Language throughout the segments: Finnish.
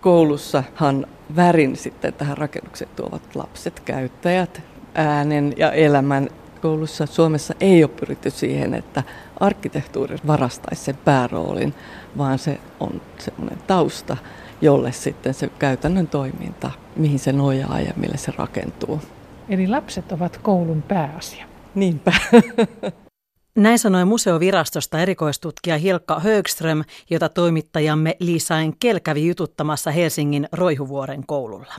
Koulussahan värin sitten tähän rakennukseen tuovat lapset, käyttäjät, äänen ja elämän. Koulussa Suomessa ei ole pyritty siihen, että arkkitehtuuri varastaisi sen pääroolin, vaan se on semmoinen tausta, jolle sitten se käytännön toiminta, mihin se nojaa ja mille se rakentuu. Eli lapset ovat koulun pääasia. Niinpä. Näin sanoi museovirastosta erikoistutkija Hilkka Högström, jota toimittajamme Liisain Kel kävi jututtamassa Helsingin Roihuvuoren koululla.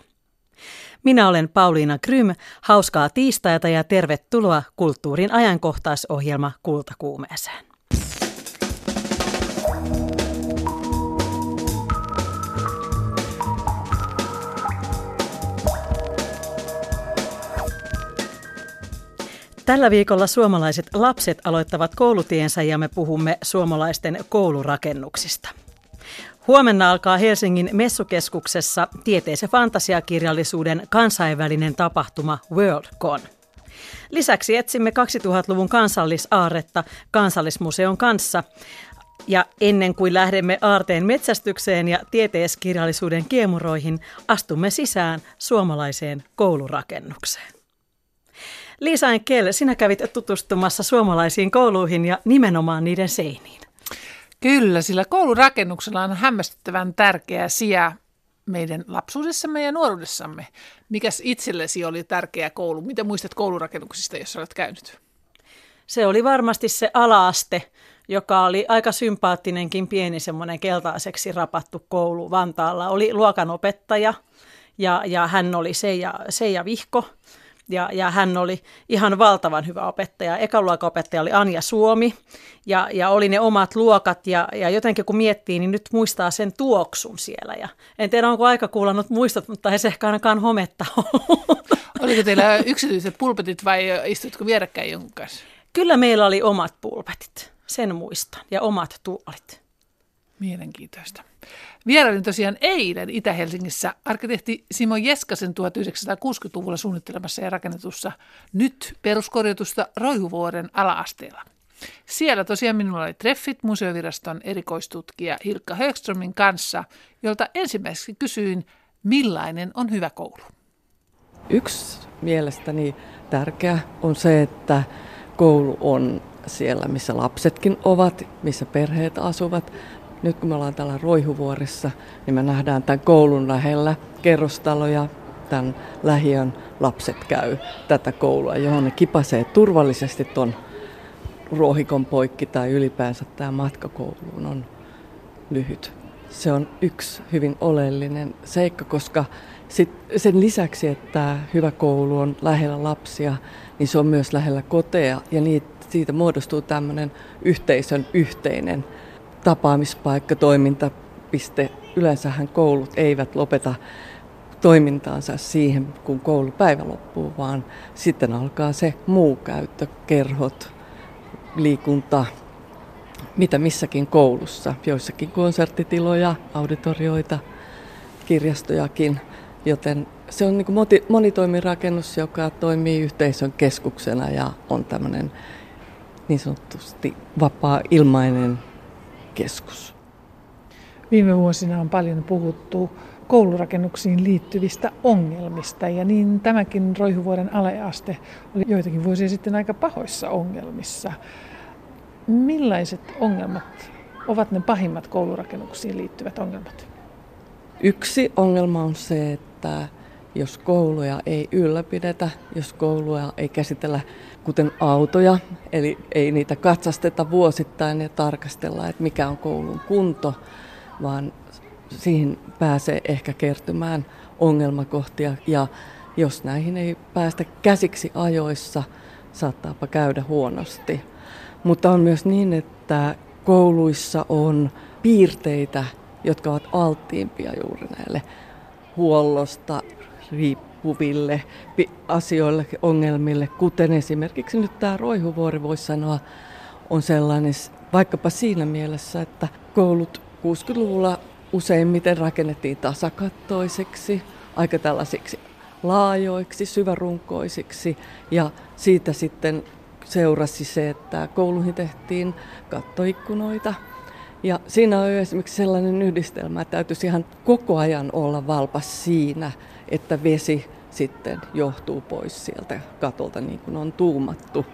Minä olen Pauliina Krym. Hauskaa tiistaita ja tervetuloa kulttuurin ajankohtaisohjelma Kultakuumeeseen. Tällä viikolla suomalaiset lapset aloittavat koulutiensä ja me puhumme suomalaisten koulurakennuksista. Huomenna alkaa Helsingin messukeskuksessa tieteis- ja fantasiakirjallisuuden kansainvälinen tapahtuma WorldCon. Lisäksi etsimme 2000-luvun kansallisaaretta kansallismuseon kanssa. Ja ennen kuin lähdemme aarteen metsästykseen ja tieteiskirjallisuuden kiemuroihin, astumme sisään suomalaiseen koulurakennukseen. Liisa Enkel, sinä kävit tutustumassa suomalaisiin kouluihin ja nimenomaan niiden seiniin. Kyllä, sillä koulurakennuksella on hämmästyttävän tärkeä sija meidän lapsuudessamme ja nuoruudessamme. Mikäs itsellesi oli tärkeä koulu? Mitä muistat koulurakennuksista, jos olet käynyt? Se oli varmasti se alaaste, joka oli aika sympaattinenkin pieni semmoinen keltaiseksi rapattu koulu Vantaalla. Oli luokanopettaja ja, ja hän oli Seija, Seija Vihko ja, ja hän oli ihan valtavan hyvä opettaja. Ekaluokan opettaja oli Anja Suomi ja, ja oli ne omat luokat ja, ja jotenkin kun miettii, niin nyt muistaa sen tuoksun siellä. Ja en tiedä, onko aika kuulannut muistot, mutta ei se ehkä ainakaan hometta Oliko teillä yksityiset pulpetit vai istutko vierekkäin jonkun kanssa? Kyllä meillä oli omat pulpetit, sen muistan, ja omat tuolit. Mielenkiintoista. Vierailin tosiaan eilen Itä-Helsingissä arkkitehti Simo Jeskasen 1960-luvulla suunnittelemassa ja rakennetussa nyt peruskorjatusta Roihuvuoren alaasteella. Siellä tosiaan minulla oli treffit museoviraston erikoistutkija Hilkka Högströmin kanssa, jolta ensimmäiseksi kysyin, millainen on hyvä koulu. Yksi mielestäni tärkeä on se, että koulu on siellä, missä lapsetkin ovat, missä perheet asuvat, nyt kun me ollaan täällä Roihuvuorissa, niin me nähdään tämän koulun lähellä kerrostaloja, tämän lähiön lapset käy tätä koulua, johon ne kipasee turvallisesti ton ruohikon poikki tai ylipäänsä tämä matka kouluun on lyhyt. Se on yksi hyvin oleellinen seikka, koska sit sen lisäksi, että hyvä koulu on lähellä lapsia, niin se on myös lähellä koteja ja niitä, siitä muodostuu tämmöinen yhteisön yhteinen tapaamispaikka, toimintapiste. Yleensähän koulut eivät lopeta toimintaansa siihen, kun koulupäivä loppuu, vaan sitten alkaa se muu käyttö, kerhot, liikunta, mitä missäkin koulussa, joissakin konserttitiloja, auditorioita, kirjastojakin, joten se on niin monitoimirakennus, joka toimii yhteisön keskuksena ja on tämmöinen niin sanotusti vapaa-ilmainen keskus. Viime vuosina on paljon puhuttu koulurakennuksiin liittyvistä ongelmista ja niin tämäkin Roihuvuoden aleaste oli joitakin vuosia sitten aika pahoissa ongelmissa. Millaiset ongelmat ovat ne pahimmat koulurakennuksiin liittyvät ongelmat? Yksi ongelma on se, että jos kouluja ei ylläpidetä, jos kouluja ei käsitellä kuten autoja, eli ei niitä katsasteta vuosittain ja tarkastella, että mikä on koulun kunto, vaan siihen pääsee ehkä kertymään ongelmakohtia ja jos näihin ei päästä käsiksi ajoissa, saattaapa käydä huonosti. Mutta on myös niin, että kouluissa on piirteitä, jotka ovat alttiimpia juuri näille huollosta, riippuville asioille, ongelmille, kuten esimerkiksi nyt tämä Roihuvuori voisi sanoa, on sellainen vaikkapa siinä mielessä, että koulut 60-luvulla useimmiten rakennettiin tasakattoiseiksi, aika tällaisiksi laajoiksi, syvärunkoisiksi. Ja siitä sitten seurasi se, että kouluihin tehtiin kattoikkunoita. Ja siinä on esimerkiksi sellainen yhdistelmä, että täytyisi ihan koko ajan olla valpas siinä, että vesi sitten johtuu pois sieltä katolta niin kuin on tuumattu.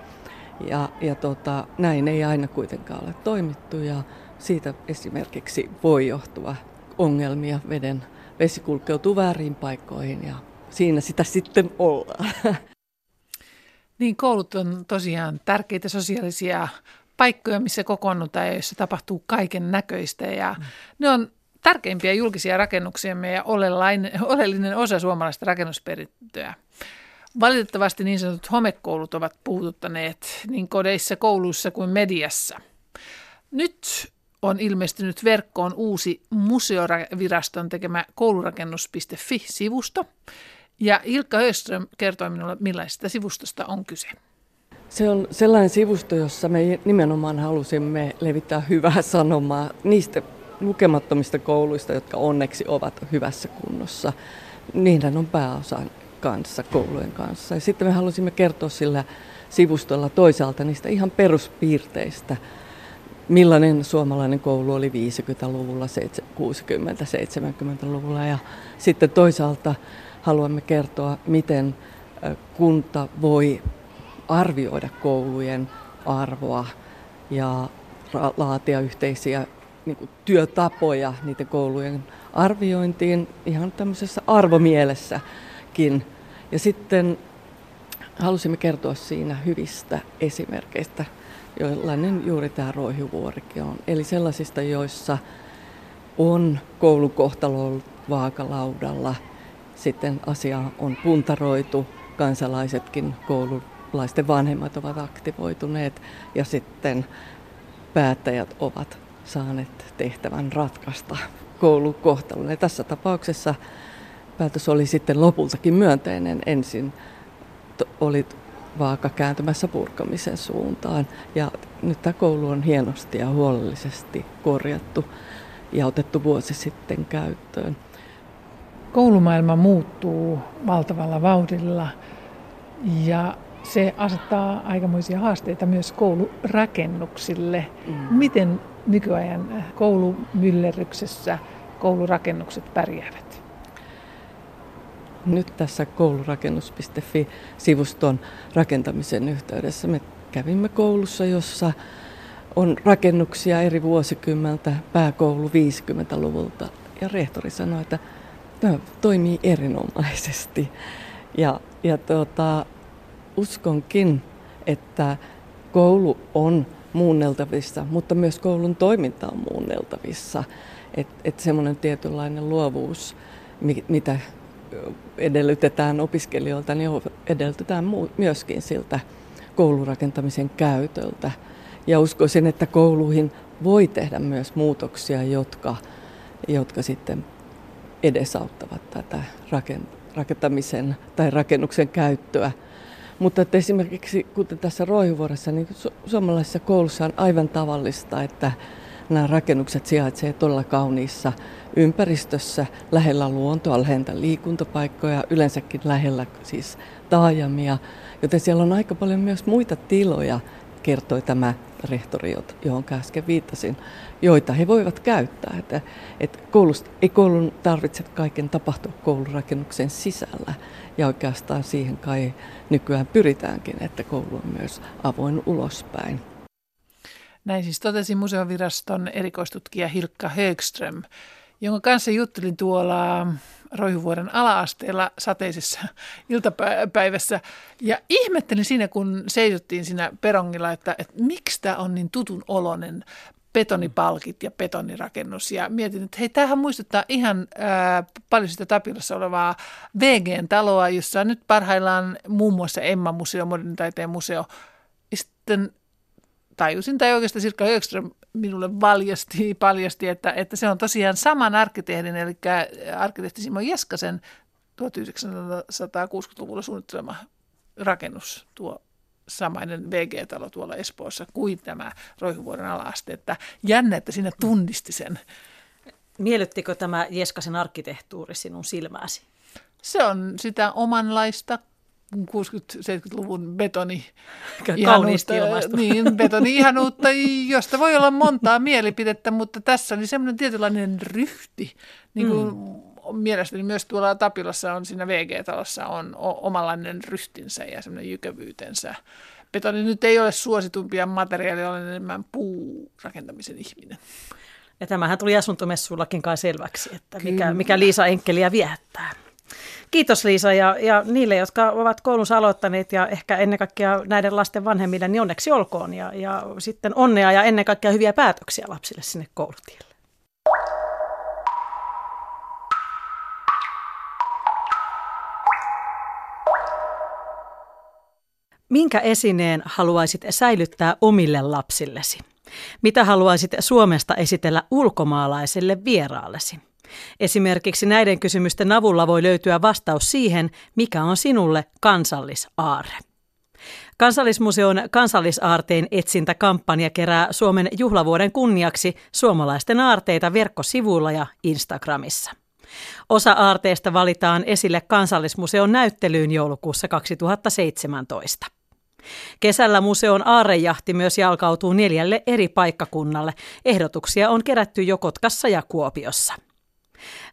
Ja, ja tota, näin ei aina kuitenkaan ole toimittu ja siitä esimerkiksi voi johtua ongelmia. Veden vesi kulkeutuu väärin paikkoihin ja siinä sitä sitten ollaan. Niin, koulut on tosiaan tärkeitä sosiaalisia paikkoja, missä kokoonnutaan ja joissa tapahtuu kaiken näköistä. Ja mm. ne on tärkeimpiä julkisia rakennuksia ja oleellinen osa suomalaista rakennusperintöä. Valitettavasti niin sanotut homekoulut ovat puututtaneet niin kodeissa, kouluissa kuin mediassa. Nyt on ilmestynyt verkkoon uusi museoviraston tekemä koulurakennus.fi-sivusto. Ja Ilkka Öström kertoi minulle, millaisesta sivustosta on kyse. Se on sellainen sivusto, jossa me nimenomaan halusimme levittää hyvää sanomaa niistä lukemattomista kouluista, jotka onneksi ovat hyvässä kunnossa. Niiden on pääosa kanssa, koulujen kanssa. Ja sitten me halusimme kertoa sillä sivustolla toisaalta niistä ihan peruspiirteistä, millainen suomalainen koulu oli 50-luvulla, 60 70-luvulla ja sitten toisaalta haluamme kertoa, miten kunta voi arvioida koulujen arvoa ja laatia yhteisiä niin kuin, työtapoja niiden koulujen arviointiin ihan tämmöisessä arvomielessäkin. Ja sitten halusimme kertoa siinä hyvistä esimerkkeistä, joillainen juuri tämä Roihuvuorikin on. Eli sellaisista, joissa on koulukohtalo ollut vaakalaudalla, sitten asia on puntaroitu, kansalaisetkin koululaisten vanhemmat ovat aktivoituneet ja sitten päättäjät ovat saaneet tehtävän ratkaista koulukohtalon. Ja tässä tapauksessa päätös oli sitten lopultakin myönteinen. Ensin oli vaaka kääntymässä purkamisen suuntaan. Ja nyt tämä koulu on hienosti ja huolellisesti korjattu ja otettu vuosi sitten käyttöön. Koulumaailma muuttuu valtavalla vauhdilla ja se asettaa aikamoisia haasteita myös koulurakennuksille. Mm. Miten nykyajan koulumyllerryksessä koulurakennukset pärjäävät? Nyt tässä koulurakennus.fi-sivuston rakentamisen yhteydessä me kävimme koulussa, jossa on rakennuksia eri vuosikymmentä, pääkoulu 50-luvulta. Ja rehtori sanoi, että tämä toimii erinomaisesti. Ja, ja tuota, uskonkin, että koulu on muunneltavissa, mutta myös koulun toiminta on muunneltavissa. Että et semmoinen tietynlainen luovuus, mitä edellytetään opiskelijoilta, niin edellytetään myöskin siltä koulurakentamisen käytöltä. Ja uskoisin, että kouluihin voi tehdä myös muutoksia, jotka, jotka sitten edesauttavat tätä rakentamisen tai rakennuksen käyttöä mutta että esimerkiksi kuten tässä Roihuvuoressa, niin su- suomalaisessa koulussa on aivan tavallista, että nämä rakennukset sijaitsevat todella kauniissa ympäristössä, lähellä luontoa, lähellä liikuntapaikkoja, yleensäkin lähellä siis taajamia, joten siellä on aika paljon myös muita tiloja, kertoi tämä rehtori, johon äsken viittasin, joita he voivat käyttää. Että, että koulusta, ei koulun tarvitse kaiken tapahtua koulurakennuksen sisällä. Ja oikeastaan siihen kai nykyään pyritäänkin, että koulu on myös avoin ulospäin. Näin siis totesi museoviraston erikoistutkija Hilkka Högström, jonka kanssa juttelin tuolla Roihuvuoren ala-asteella sateisessa iltapäivässä. Ja ihmettelin siinä, kun seisottiin siinä perongilla, että, että miksi tämä on niin tutun oloinen betonipalkit ja betonirakennus. Ja mietin, että hei, tämähän muistuttaa ihan ää, paljon sitä Tapilassa olevaa VG-taloa, jossa nyt parhaillaan muun muassa Emma-museo, modernin taiteen museo. Ja sitten tajusin, tai oikeastaan Sirkka Högström minulle valjasti, paljasti, että, että se on tosiaan saman arkkitehdin, eli arkkitehti Simo Jeskasen 1960-luvulla suunnittelema rakennus, tuo samainen VG-talo tuolla Espoossa kuin tämä Roihuvuoren alaaste. Että jännä, että siinä tunnisti sen. Miellyttikö tämä Jeskasen arkkitehtuuri sinun silmääsi? Se on sitä omanlaista 60-70-luvun betoni Kauniisti Niin, betoni ihanuutta, josta voi olla montaa mielipidettä, mutta tässä oli semmoinen tietynlainen ryhti. Niin kuin mm. Mielestäni myös tuolla Tapilassa on siinä VG-talossa on omanlainen ryhtinsä ja semmoinen jykevyytensä. Betoni nyt ei ole suositumpia materiaalia, olen enemmän puurakentamisen ihminen. Ja tämähän tuli asuntomessuillakin kai selväksi, että mikä, mikä Liisa Enkkeliä viehättää. Kiitos Liisa ja, ja niille, jotka ovat koulunsa aloittaneet ja ehkä ennen kaikkea näiden lasten vanhemmille, niin onneksi olkoon ja, ja sitten onnea ja ennen kaikkea hyviä päätöksiä lapsille sinne koulutielle. Minkä esineen haluaisit säilyttää omille lapsillesi? Mitä haluaisit Suomesta esitellä ulkomaalaiselle vieraallesi? Esimerkiksi näiden kysymysten avulla voi löytyä vastaus siihen, mikä on sinulle kansallisaarre. Kansallismuseon kansallisaarteen etsintäkampanja kerää Suomen juhlavuoden kunniaksi suomalaisten aarteita verkkosivuilla ja Instagramissa. Osa aarteista valitaan esille Kansallismuseon näyttelyyn joulukuussa 2017. Kesällä museon aarejahti myös jalkautuu neljälle eri paikkakunnalle. Ehdotuksia on kerätty jo Kotkassa ja Kuopiossa.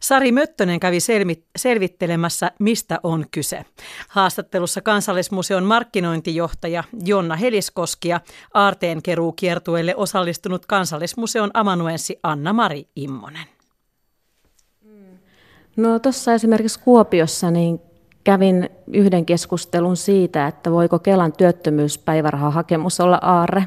Sari Möttönen kävi selvittelemässä, mistä on kyse. Haastattelussa Kansallismuseon markkinointijohtaja Jonna Heliskoski ja aarteen kiertueelle osallistunut Kansallismuseon amanuenssi Anna-Mari Immonen. No tuossa esimerkiksi Kuopiossa niin kävin yhden keskustelun siitä, että voiko Kelan työttömyyspäivärahahakemus olla aarre.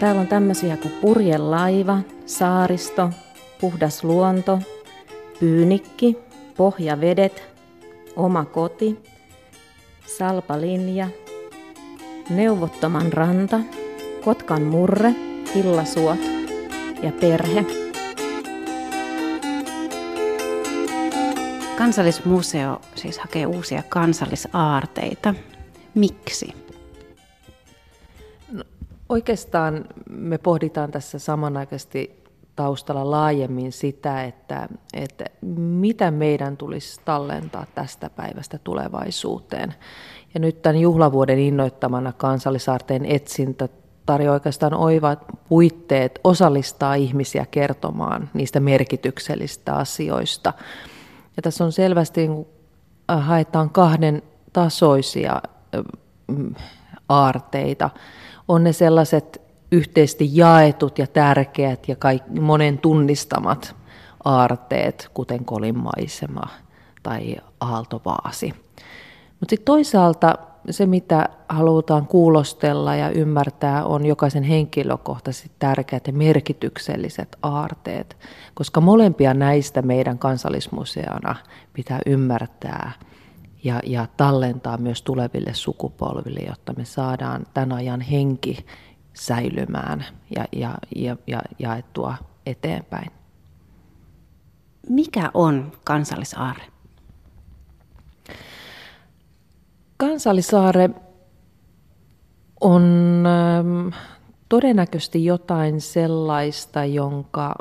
Täällä on tämmöisiä kuin purjelaiva, saaristo, puhdas luonto, pyynikki, pohjavedet, oma koti, salpalinja, neuvottoman ranta, Kotkan murre, Hillasuot ja perhe. Kansallismuseo siis hakee uusia kansallisaarteita. Miksi? No, oikeastaan me pohditaan tässä samanaikaisesti taustalla laajemmin sitä, että, että mitä meidän tulisi tallentaa tästä päivästä tulevaisuuteen. Ja nyt tämän juhlavuoden innoittamana kansallisaarteen etsintä tarjoaa oikeastaan oivat puitteet osallistaa ihmisiä kertomaan niistä merkityksellisistä asioista. Ja tässä on selvästi, kun haetaan kahden tasoisia aarteita. On ne sellaiset yhteisesti jaetut ja tärkeät ja monen tunnistamat aarteet, kuten kolinmaisema tai aaltovaasi. Mutta sitten toisaalta se, mitä halutaan kuulostella ja ymmärtää, on jokaisen henkilökohtaisesti tärkeät ja merkitykselliset aarteet, koska molempia näistä meidän kansallismuseona pitää ymmärtää ja, ja tallentaa myös tuleville sukupolville, jotta me saadaan tämän ajan henki säilymään ja, ja, ja, ja jaettua eteenpäin. Mikä on kansallisaarre? Kansallisaare on ähm, todennäköisesti jotain sellaista, jonka,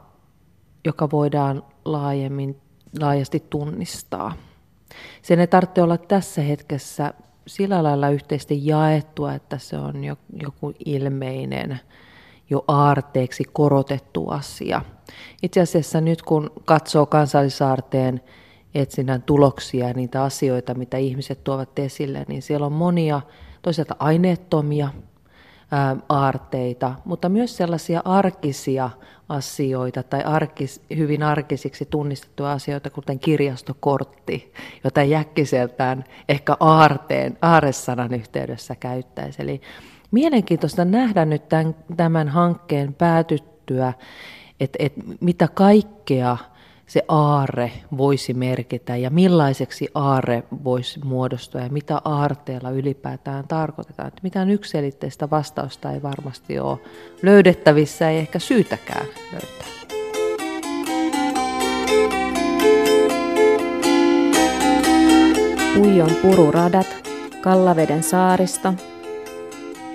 joka voidaan laajemmin, laajasti tunnistaa. Sen ei tarvitse olla tässä hetkessä sillä lailla yhteisesti jaettua, että se on joku ilmeinen, jo aarteeksi korotettu asia. Itse asiassa nyt kun katsoo kansallisaarteen etsinnän tuloksia ja niitä asioita, mitä ihmiset tuovat esille, niin siellä on monia toisaalta aineettomia ää, aarteita, mutta myös sellaisia arkisia asioita tai arkis, hyvin arkisiksi tunnistettuja asioita, kuten kirjastokortti, jota jäkkiseltään ehkä aarteen, aaresanan yhteydessä käyttäisi. Eli mielenkiintoista nähdä nyt tämän, tämän hankkeen päätyttyä, että et mitä kaikkea se aarre voisi merkitä ja millaiseksi aarre voisi muodostua ja mitä aarteella ylipäätään tarkoitetaan. Että mitään yksilitteistä vastausta ei varmasti ole löydettävissä, ei ehkä syytäkään löytää. Uijon pururadat, Kallaveden saaristo,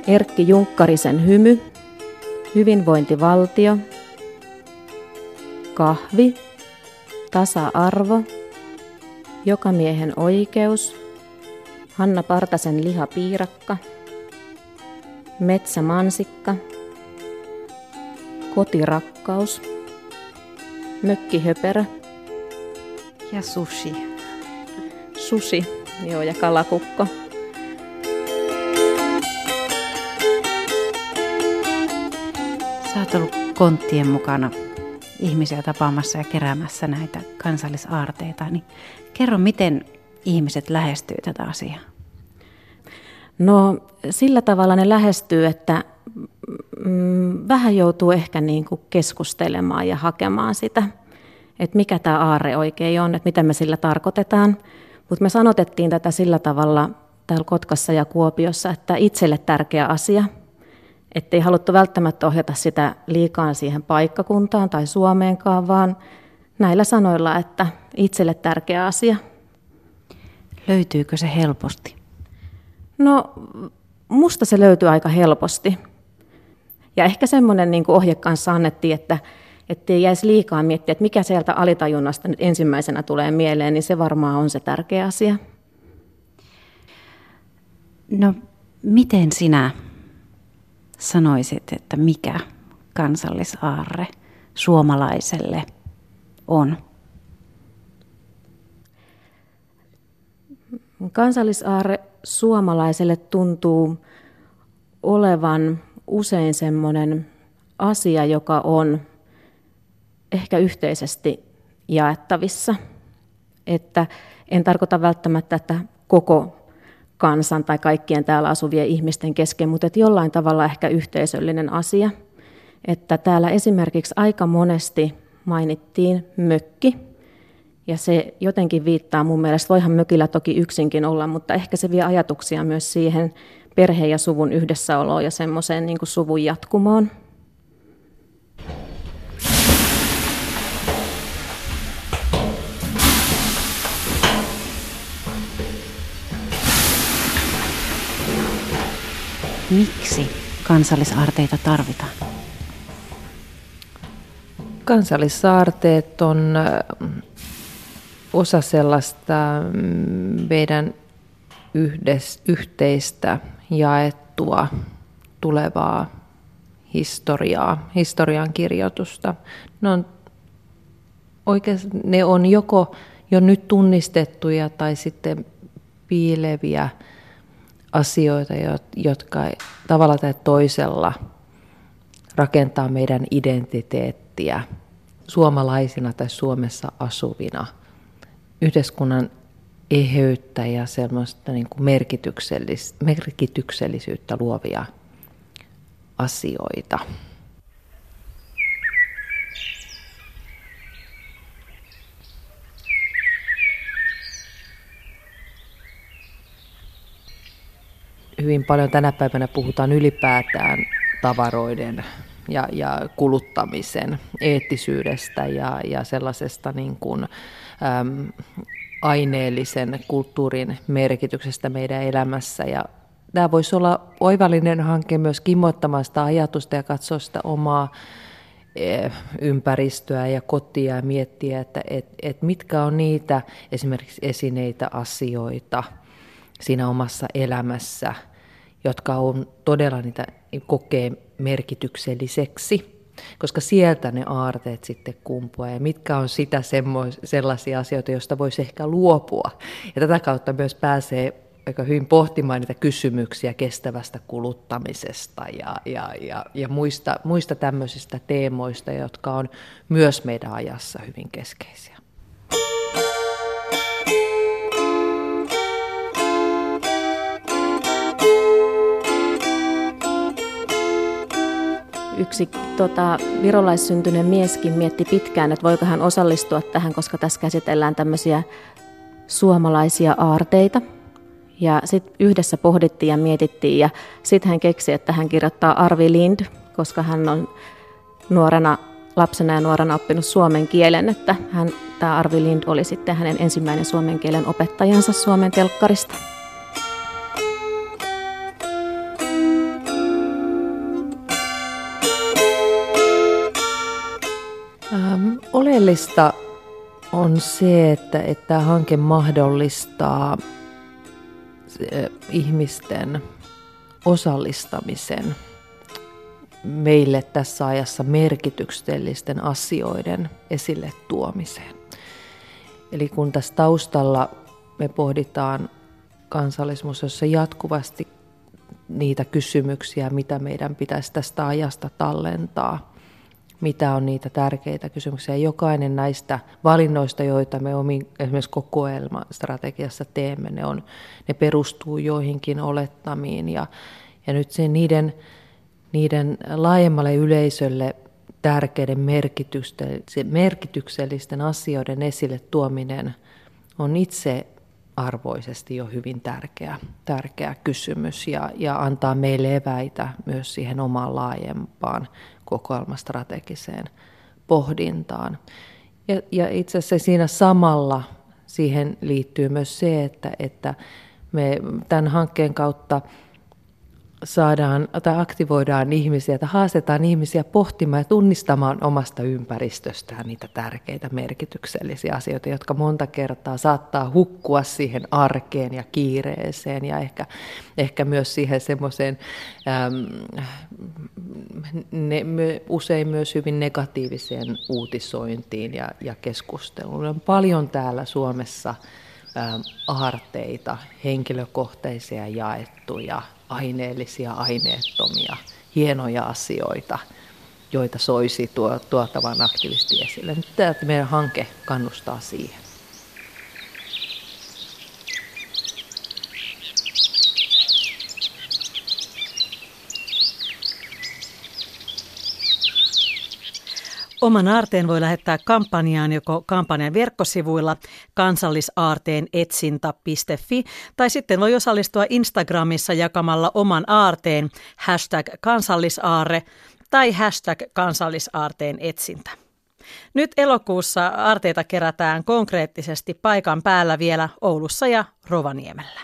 Erkki Junkkarisen hymy, hyvinvointivaltio, kahvi, tasa-arvo, jokamiehen oikeus, Hanna Partasen lihapiirakka, metsämansikka, kotirakkaus, mökkihöperö Ja sushi. sushi joo, ja kalakukko. Sä oot ollut konttien mukana ihmisiä tapaamassa ja keräämässä näitä kansallisaarteita. Niin kerro, miten ihmiset lähestyy tätä asiaa? No sillä tavalla ne lähestyy, että mm, vähän joutuu ehkä niin kuin keskustelemaan ja hakemaan sitä, että mikä tämä aarre oikein on, että mitä me sillä tarkoitetaan. Mutta me sanotettiin tätä sillä tavalla täällä Kotkassa ja Kuopiossa, että itselle tärkeä asia, että ei haluttu välttämättä ohjata sitä liikaa siihen paikkakuntaan tai Suomeenkaan, vaan näillä sanoilla, että itselle tärkeä asia. Löytyykö se helposti? No, musta se löytyy aika helposti. Ja ehkä semmoinen niin ohje kanssa annettiin, että ei jäisi liikaa miettiä, että mikä sieltä alitajunnasta nyt ensimmäisenä tulee mieleen, niin se varmaan on se tärkeä asia. No, miten sinä sanoisit, että mikä kansallisaarre suomalaiselle on? Kansallisaarre suomalaiselle tuntuu olevan usein semmoinen asia, joka on ehkä yhteisesti jaettavissa. Että en tarkoita välttämättä, että koko kansan tai kaikkien täällä asuvien ihmisten kesken, mutta että jollain tavalla ehkä yhteisöllinen asia. Että täällä esimerkiksi aika monesti mainittiin mökki, ja se jotenkin viittaa mun mielestä, voihan mökillä toki yksinkin olla, mutta ehkä se vie ajatuksia myös siihen perheen ja suvun yhdessäoloon ja semmoiseen niin suvun jatkumoon. Miksi kansallisaarteita tarvitaan? Kansallissaarteet on osa sellaista mm, meidän yhdes, yhteistä jaettua tulevaa historiaa, historian kirjoitusta. Ne on, ne on joko jo nyt tunnistettuja tai sitten piileviä asioita, jotka tavalla tai toisella rakentaa meidän identiteettiä suomalaisina tai Suomessa asuvina – yhteiskunnan eheyttä ja semmoista niin kuin merkityksellis- merkityksellisyyttä luovia asioita. Hyvin paljon tänä päivänä puhutaan ylipäätään tavaroiden ja, ja kuluttamisen eettisyydestä ja, ja sellaisesta niin kuin, äm, aineellisen kulttuurin merkityksestä meidän elämässä. Ja tämä voisi olla oivallinen hanke myös kimmoittamaan sitä ajatusta ja katsoa sitä omaa e, ympäristöä ja kotia ja miettiä, että et, et mitkä on niitä esimerkiksi esineitä, asioita siinä omassa elämässä, jotka on todella niitä kokee merkitykselliseksi koska sieltä ne aarteet sitten kumpuaa ja mitkä on sitä semmois, sellaisia asioita, joista voisi ehkä luopua. Ja tätä kautta myös pääsee aika hyvin pohtimaan niitä kysymyksiä kestävästä kuluttamisesta ja, ja, ja, ja muista, muista tämmöisistä teemoista, jotka on myös meidän ajassa hyvin keskeisiä. Yksi tota, virolaissyntyinen mieskin mietti pitkään, että voiko hän osallistua tähän, koska tässä käsitellään tämmöisiä suomalaisia aarteita. Ja sitten yhdessä pohdittiin ja mietittiin ja sitten hän keksi, että hän kirjoittaa Arvi Lind, koska hän on nuorena lapsena ja nuorena oppinut suomen kielen, että hän, tämä Arvi Lind oli sitten hänen ensimmäinen suomen kielen opettajansa Suomen telkkarista. Oleellista on se, että, tämä hanke mahdollistaa ihmisten osallistamisen meille tässä ajassa merkityksellisten asioiden esille tuomiseen. Eli kun tässä taustalla me pohditaan kansallismuseossa jatkuvasti niitä kysymyksiä, mitä meidän pitäisi tästä ajasta tallentaa, mitä on niitä tärkeitä kysymyksiä. Jokainen näistä valinnoista, joita me omin, esimerkiksi kokoelmastrategiassa teemme, ne, on, ne perustuu joihinkin olettamiin ja, ja nyt se niiden, niiden laajemmalle yleisölle tärkeiden merkityksellisten asioiden esille tuominen on itse arvoisesti jo hyvin tärkeä, tärkeä kysymys ja, ja antaa meille eväitä myös siihen omaan laajempaan kokoelmastrategiseen pohdintaan. Ja, ja itse asiassa siinä samalla siihen liittyy myös se, että, että me tämän hankkeen kautta saadaan tai aktivoidaan ihmisiä, että haastetaan ihmisiä pohtimaan ja tunnistamaan omasta ympäristöstään niitä tärkeitä merkityksellisiä asioita, jotka monta kertaa saattaa hukkua siihen arkeen ja kiireeseen ja ehkä, ehkä myös siihen semmoiseen usein myös hyvin negatiiviseen uutisointiin ja, ja keskusteluun. On paljon täällä Suomessa aarteita, henkilökohtaisia jaettuja aineellisia, aineettomia, hienoja asioita, joita soisi tuo, tuotavan aktivisti esille. Nyt tämä meidän hanke kannustaa siihen. Oman aarteen voi lähettää kampanjaan joko kampanjan verkkosivuilla kansallisaarteenetsintä.fi tai sitten voi osallistua Instagramissa jakamalla oman aarteen hashtag kansallisaare tai hashtag kansallisaarteen etsintä. Nyt elokuussa aarteita kerätään konkreettisesti paikan päällä vielä Oulussa ja Rovaniemellä.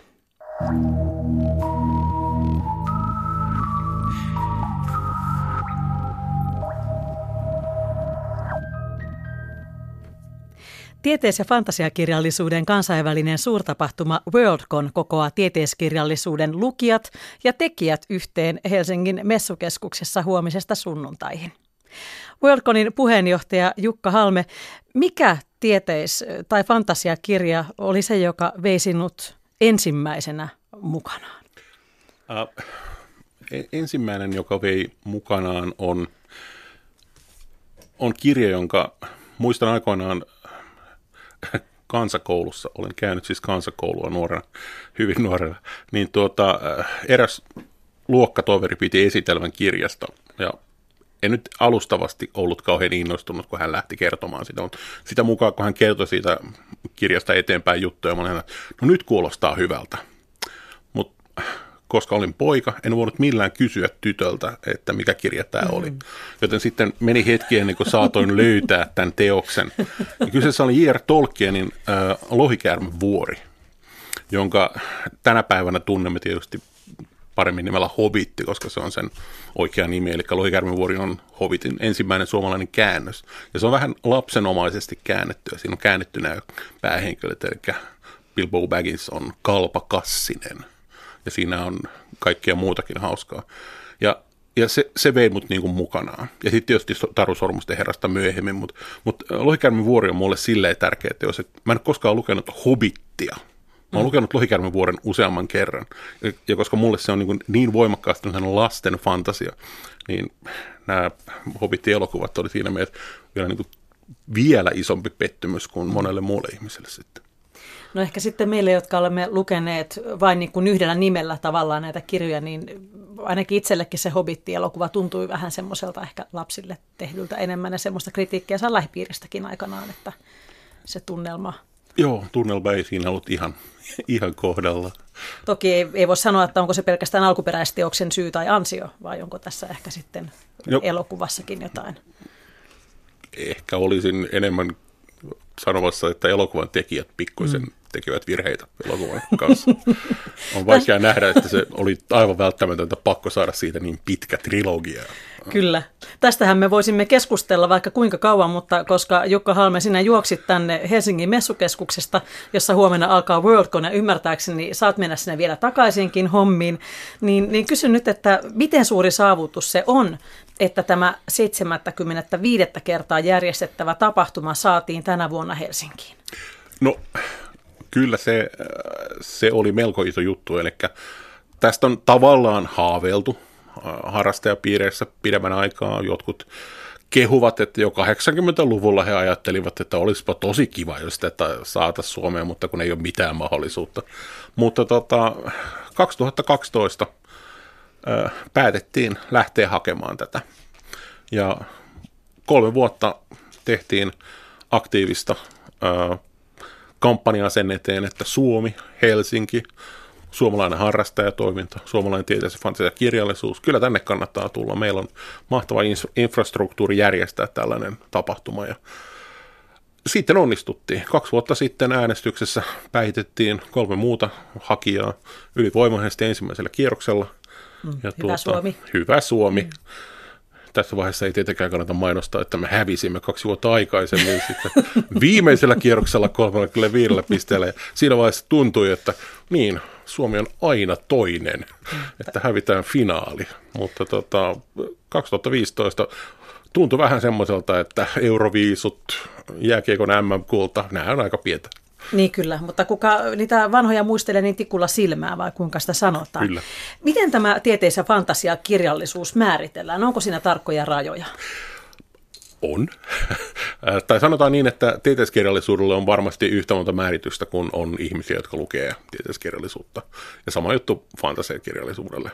Tieteis- ja fantasiakirjallisuuden kansainvälinen suurtapahtuma Worldcon kokoaa tieteiskirjallisuuden lukijat ja tekijät yhteen Helsingin messukeskuksessa huomisesta sunnuntaihin. Worldconin puheenjohtaja Jukka Halme, mikä tieteis- tai fantasiakirja oli se, joka vei sinut ensimmäisenä mukanaan? Uh, ensimmäinen, joka vei mukanaan, on, on kirja, jonka muistan aikoinaan kansakoulussa, olen käynyt siis kansakoulua nuorena, hyvin nuorena, niin tuota, äh, eräs luokkatoveri piti esitelmän kirjasta. Ja en nyt alustavasti ollut kauhean innostunut, kun hän lähti kertomaan sitä, mutta sitä mukaan, kun hän kertoi siitä kirjasta eteenpäin juttuja, mä olin, no nyt kuulostaa hyvältä koska olin poika, en voinut millään kysyä tytöltä, että mikä kirja tämä oli. Mm. Joten sitten meni hetki ennen kuin saatoin löytää tämän teoksen. Ja kyseessä oli J.R. Tolkienin äh, Lohikäärmen vuori, jonka tänä päivänä tunnemme tietysti paremmin nimellä Hobitti, koska se on sen oikea nimi, eli Lohikäärmen vuori on Hobbitin ensimmäinen suomalainen käännös. Ja se on vähän lapsenomaisesti käännetty, ja siinä on käännetty nämä päähenkilöt, eli Bilbo Baggins on Kalpa Kassinen – ja siinä on kaikkea muutakin hauskaa. Ja, ja se, se vei mut niin kuin mukanaan. Ja sitten tietysti Taru Sormusten herrasta myöhemmin, mutta mut Lohikärmen vuori on mulle silleen tärkeä teos, että mä en koskaan lukenut Hobittia. Mä oon mm. lukenut Lohikärmen vuoren useamman kerran. Ja, ja koska mulle se on niin, niin voimakkaasti lasten fantasia, niin nämä Hobbit-elokuvat oli siinä mielessä vielä niin kuin vielä isompi pettymys kuin monelle muulle ihmiselle sitten. No ehkä sitten meille, jotka olemme lukeneet vain niin kuin yhdellä nimellä tavallaan näitä kirjoja, niin ainakin itsellekin se Hobitti-elokuva tuntui vähän semmoiselta ehkä lapsille tehdyltä enemmän ja semmoista kritiikkiä saa lähipiiristäkin aikanaan, että se tunnelma. Joo, tunnelma ei siinä ollut ihan, ihan kohdalla. Toki ei, ei voi sanoa, että onko se pelkästään alkuperäisteoksen syy tai ansio, vai onko tässä ehkä sitten jo. elokuvassakin jotain? Ehkä olisin enemmän sanomassa, että elokuvan tekijät pikkuisen mm. Tekevät virheitä elokuvan kanssa. On vaikea nähdä, että se oli aivan välttämätöntä pakko saada siitä niin pitkä trilogia Kyllä. Tästähän me voisimme keskustella vaikka kuinka kauan, mutta koska Jukka Halme, sinä juoksit tänne Helsingin messukeskuksesta, jossa huomenna alkaa WorldCon ja ymmärtääkseni saat mennä sinne vielä takaisinkin hommiin, niin, niin kysyn nyt, että miten suuri saavutus se on, että tämä 75. kertaa järjestettävä tapahtuma saatiin tänä vuonna Helsinkiin? No kyllä se, se oli melko iso juttu, eli tästä on tavallaan haaveiltu harrastajapiireissä pidemmän aikaa. Jotkut kehuvat, että jo 80-luvulla he ajattelivat, että olisipa tosi kiva, jos tätä saataisiin Suomeen, mutta kun ei ole mitään mahdollisuutta. Mutta tota, 2012 ö, päätettiin lähteä hakemaan tätä. Ja kolme vuotta tehtiin aktiivista kampanjaa sen eteen, että Suomi, Helsinki, suomalainen harrastajatoiminta, suomalainen tieteellisen fantasia kirjallisuus. Kyllä tänne kannattaa tulla. Meillä on mahtava infrastruktuuri järjestää tällainen tapahtuma. Ja sitten onnistuttiin. Kaksi vuotta sitten äänestyksessä päihitettiin kolme muuta hakijaa ylivoimaisesti ensimmäisellä kierroksella. Mm, ja hyvä tuota, Suomi. Hyvä Suomi. Mm tässä vaiheessa ei tietenkään kannata mainostaa, että me hävisimme kaksi vuotta aikaisemmin sitten viimeisellä kierroksella 35 pisteellä. Ja siinä vaiheessa tuntui, että niin, Suomi on aina toinen, että hävitään finaali. Mutta tota, 2015 tuntui vähän semmoiselta, että euroviisut, jääkiekon MM-kulta, nämä on aika pientä. Niin kyllä, mutta kuka niitä vanhoja muistelee, niin tikulla silmää vai kuinka sitä sanotaan. Kyllä. Miten tämä tieteis- ja fantasiakirjallisuus määritellään? Onko siinä tarkkoja rajoja? On. tai sanotaan niin, että tieteiskirjallisuudelle on varmasti yhtä monta määritystä kuin on ihmisiä, jotka lukee tieteiskirjallisuutta. Ja sama juttu fantasiakirjallisuudelle.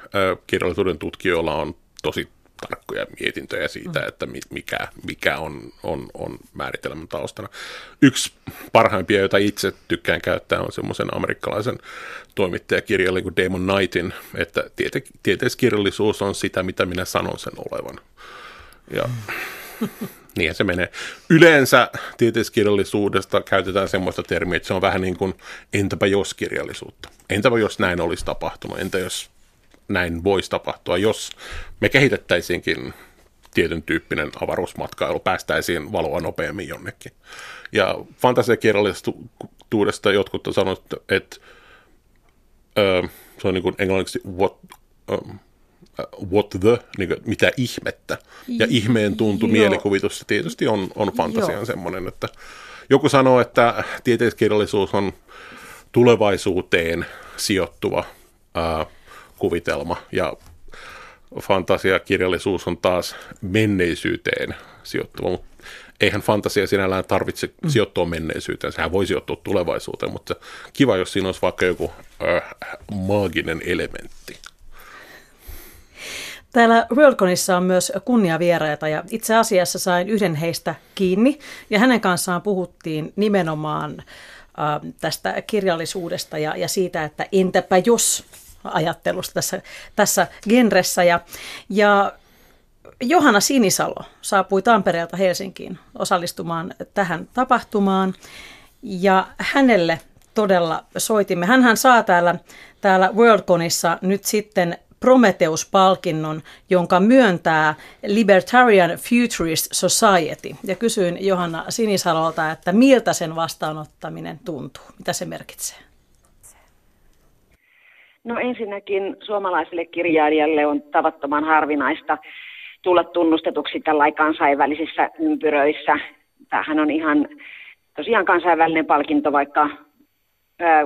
Kirjallisuuden tutkijoilla on tosi tarkkoja mietintöjä siitä, mm. että mikä, mikä on, on, on määritelmän taustana. Yksi parhaimpia, joita itse tykkään käyttää, on semmoisen amerikkalaisen toimittajakirjailijan kuin Damon Knightin, että tiete, tieteiskirjallisuus on sitä, mitä minä sanon sen olevan. Ja mm. Niin se menee. Yleensä tieteiskirjallisuudesta käytetään semmoista termiä, että se on vähän niin kuin entäpä jos kirjallisuutta. Entäpä jos näin olisi tapahtunut, entä jos näin voisi tapahtua, jos me kehitettäisiinkin tietyn tyyppinen avaruusmatkailu, päästäisiin valoa nopeammin jonnekin. Ja fantasiakirjallisuudesta jotkut on sanonut, että ö, se on niin kuin englanniksi what, ö, what the, niin kuin, mitä ihmettä. Ja ihmeen tuntu Joo. mielikuvitus tietysti on, on fantasian semmoinen, että joku sanoo, että tieteiskirjallisuus on tulevaisuuteen sijoittuva ää, kuvitelma ja fantasiakirjallisuus on taas menneisyyteen sijoittuva, mutta eihän fantasia sinällään tarvitse mm. sijoittua menneisyyteen, sehän voi sijoittua tulevaisuuteen, mutta kiva, jos siinä olisi vaikka joku äh, maaginen elementti. Täällä Worldconissa on myös kunniavieraita ja itse asiassa sain yhden heistä kiinni ja hänen kanssaan puhuttiin nimenomaan äh, tästä kirjallisuudesta ja, ja siitä, että entäpä jos ajattelusta tässä, tässä genressä. Ja, ja Johanna Sinisalo saapui Tampereelta Helsinkiin osallistumaan tähän tapahtumaan ja hänelle todella soitimme. Hänhän saa täällä, täällä Worldconissa nyt sitten Prometheus-palkinnon, jonka myöntää Libertarian Futurist Society. Ja kysyin Johanna Sinisalolta, että miltä sen vastaanottaminen tuntuu, mitä se merkitsee? No ensinnäkin suomalaiselle kirjailijalle on tavattoman harvinaista tulla tunnustetuksi tällä kansainvälisissä ympyröissä. Tämähän on ihan tosiaan kansainvälinen palkinto, vaikka ää,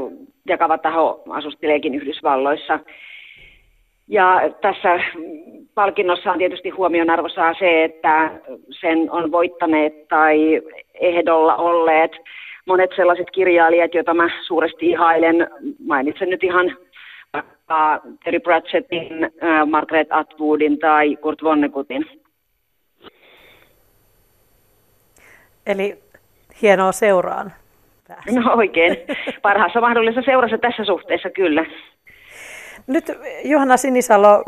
jakava taho asusteleekin Yhdysvalloissa. Ja tässä palkinnossa on tietysti huomionarvoisaa se, että sen on voittaneet tai ehdolla olleet monet sellaiset kirjailijat, joita mä suuresti ihailen. Mainitsen nyt ihan vaikka Terry Pratchettin, äh, Margaret Atwoodin tai Kurt Vonneguttin. Eli hienoa seuraan. No oikein. Parhaassa mahdollisessa seurassa tässä suhteessa kyllä. Nyt Johanna Sinisalo,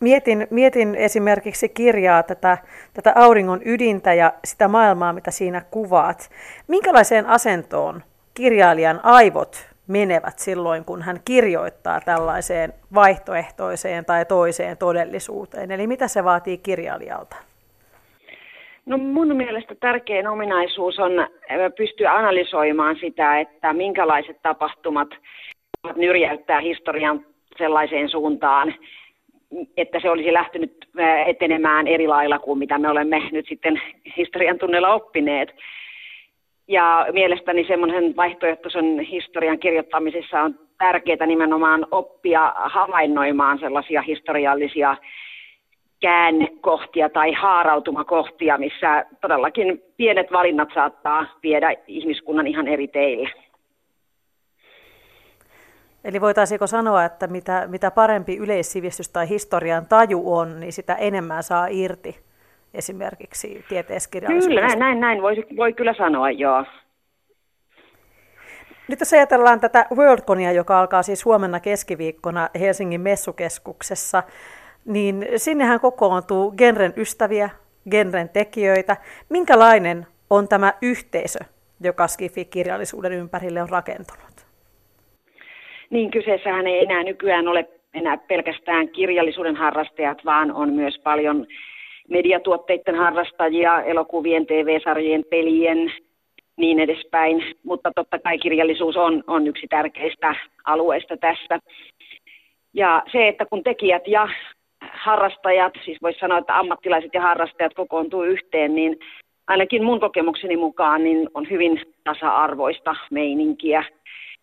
mietin, mietin esimerkiksi kirjaa tätä, tätä auringon ydintä ja sitä maailmaa, mitä siinä kuvaat. Minkälaiseen asentoon kirjailijan aivot menevät silloin, kun hän kirjoittaa tällaiseen vaihtoehtoiseen tai toiseen todellisuuteen? Eli mitä se vaatii kirjailijalta? No mun mielestä tärkein ominaisuus on pystyä analysoimaan sitä, että minkälaiset tapahtumat nyrjäyttää historian sellaiseen suuntaan, että se olisi lähtenyt etenemään eri lailla kuin mitä me olemme nyt sitten historian tunnella oppineet. Ja mielestäni semmoisen vaihtoehtoisen historian kirjoittamisessa on tärkeää nimenomaan oppia havainnoimaan sellaisia historiallisia käännekohtia tai haarautumakohtia, missä todellakin pienet valinnat saattaa viedä ihmiskunnan ihan eri teille. Eli voitaisiinko sanoa, että mitä, mitä parempi yleissivistys tai historian taju on, niin sitä enemmän saa irti esimerkiksi tieteiskirjallisuudesta? Kyllä, näin, näin, näin voi, voi kyllä sanoa, joo. Nyt jos ajatellaan tätä Worldconia, joka alkaa siis huomenna keskiviikkona Helsingin messukeskuksessa, niin sinnehän kokoontuu genren ystäviä, genren tekijöitä. Minkälainen on tämä yhteisö, joka Skifi-kirjallisuuden ympärille on rakentunut? Niin, kyseessähän ei enää nykyään ole enää pelkästään kirjallisuuden harrastajat, vaan on myös paljon mediatuotteiden harrastajia, elokuvien, TV-sarjojen, pelien, niin edespäin. Mutta totta kai kirjallisuus on, on yksi tärkeistä alueista tässä. Ja se, että kun tekijät ja harrastajat, siis voisi sanoa, että ammattilaiset ja harrastajat kokoontuu yhteen, niin ainakin mun kokemukseni mukaan niin on hyvin tasa-arvoista meininkiä.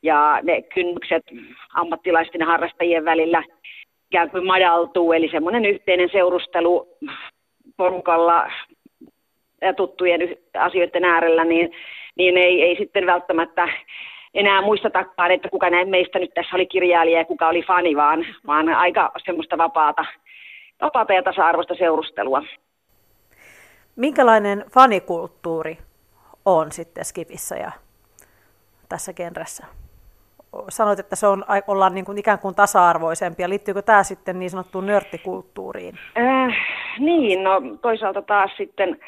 Ja ne kynnykset ammattilaisten ja harrastajien välillä ikään kuin madaltuu, eli semmoinen yhteinen seurustelu porukalla ja tuttujen asioiden äärellä, niin, niin ei, ei sitten välttämättä enää muistatakaan, että kuka näin meistä nyt tässä oli kirjailija ja kuka oli fani, vaan, vaan aika semmoista vapaata, vapaata ja tasa-arvoista seurustelua. Minkälainen fanikulttuuri on sitten Skipissä ja tässä genressä? Sanoit, että se on, ollaan niin kuin ikään kuin tasa-arvoisempia. Liittyykö tämä sitten niin sanottuun nörttikulttuuriin? Äh, niin, no toisaalta taas sitten